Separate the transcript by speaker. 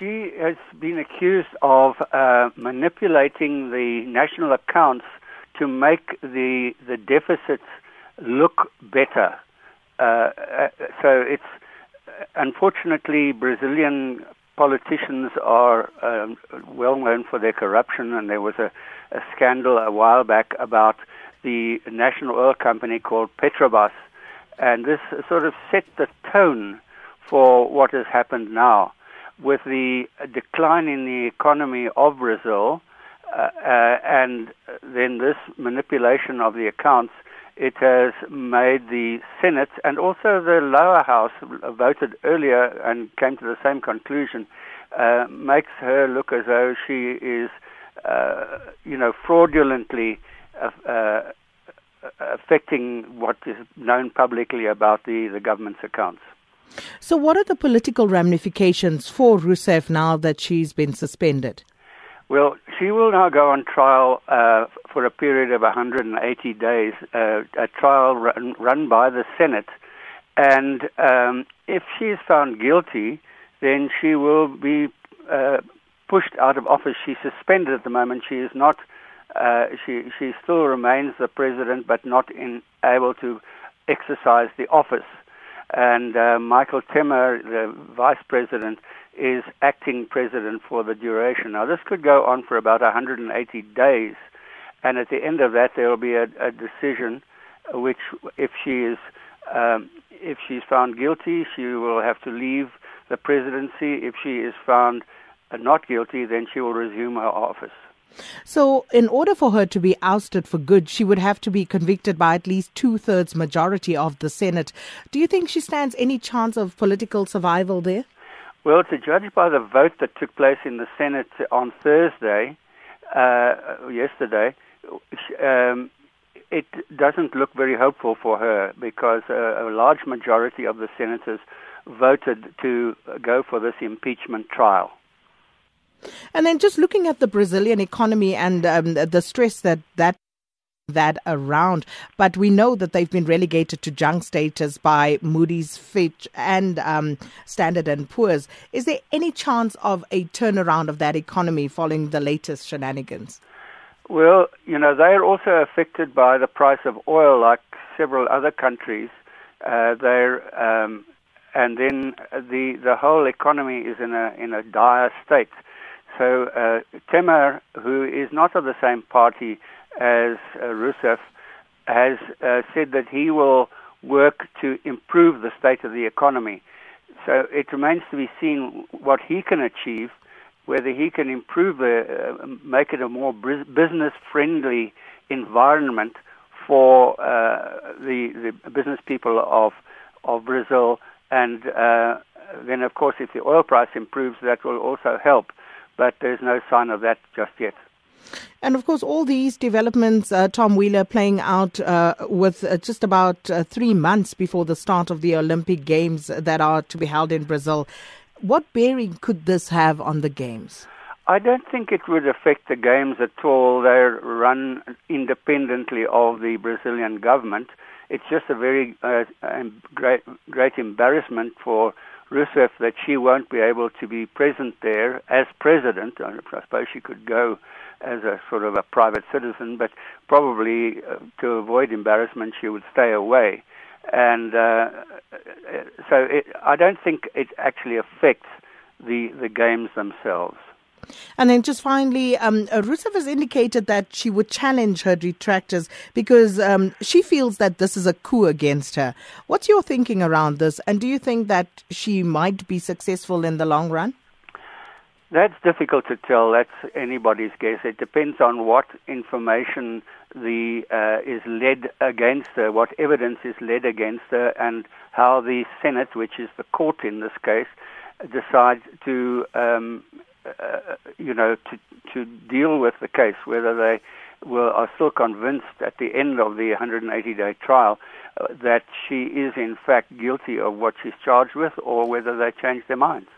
Speaker 1: she has been accused of uh, manipulating the national accounts to make the the deficits look better. Uh, uh so it's unfortunately Brazilian politicians are um, well known for their corruption, and there was a, a scandal a while back about the national oil company called Petrobras, and this sort of set the tone for what has happened now with the decline in the economy of Brazil, uh, uh, and then this manipulation of the accounts it has made the Senate and also the lower house voted earlier and came to the same conclusion, uh, makes her look as though she is, uh, you know, fraudulently uh, uh affecting what is known publicly about the, the government's accounts.
Speaker 2: So, what are the political ramifications for Rousseff now that she's been suspended?
Speaker 1: Well, she will now go on trial uh, for a period of 180 days, uh, a trial run, run, by the Senate. And um, if she is found guilty, then she will be uh, pushed out of office. She's suspended at the moment. She is not. Uh, she she still remains the president, but not in, able to exercise the office. And uh, Michael Temer, the vice president, is acting president for the duration. Now, this could go on for about 180 days, and at the end of that, there will be a, a decision, which, if she is um, if she's found guilty, she will have to leave the presidency. If she is found not guilty, then she will resume her office.
Speaker 2: So, in order for her to be ousted for good, she would have to be convicted by at least two thirds majority of the Senate. Do you think she stands any chance of political survival there?
Speaker 1: Well, to judge by the vote that took place in the Senate on Thursday, uh, yesterday, um, it doesn't look very hopeful for her because a, a large majority of the senators voted to go for this impeachment trial.
Speaker 2: And then just looking at the Brazilian economy and um, the stress that that that around. But we know that they've been relegated to junk status by Moody's, Fitch, and um, Standard and Poor's. Is there any chance of a turnaround of that economy following the latest shenanigans?
Speaker 1: Well, you know, they are also affected by the price of oil, like several other countries. Uh, they're um, and then the the whole economy is in a in a dire state. So uh, Temer, who is not of the same party as uh, Rousseff, has uh, said that he will work to improve the state of the economy. So it remains to be seen what he can achieve, whether he can improve the, uh, make it a more business friendly environment for uh, the, the business people of, of Brazil. And uh, then, of course, if the oil price improves, that will also help. But there's no sign of that just yet.
Speaker 2: And of course, all these developments, uh, Tom Wheeler, playing out uh, with uh, just about uh, three months before the start of the Olympic Games that are to be held in Brazil. What bearing could this have on the Games?
Speaker 1: I don't think it would affect the Games at all. They're run independently of the Brazilian government. It's just a very uh, great, great embarrassment for Rousseff that she won't be able to be present there as president. I suppose she could go as a sort of a private citizen, but probably uh, to avoid embarrassment, she would stay away. And uh, so it, I don't think it actually affects the, the games themselves.
Speaker 2: And then just finally, um, Rousseff has indicated that she would challenge her detractors because um, she feels that this is a coup against her. What's your thinking around this? And do you think that she might be successful in the long run?
Speaker 1: That's difficult to tell. That's anybody's guess. It depends on what information the uh, is led against her, what evidence is led against her, and how the Senate, which is the court in this case, decides to, um, uh, you know, to to deal with the case. Whether they will are still convinced at the end of the 180-day trial uh, that she is in fact guilty of what she's charged with, or whether they change their minds.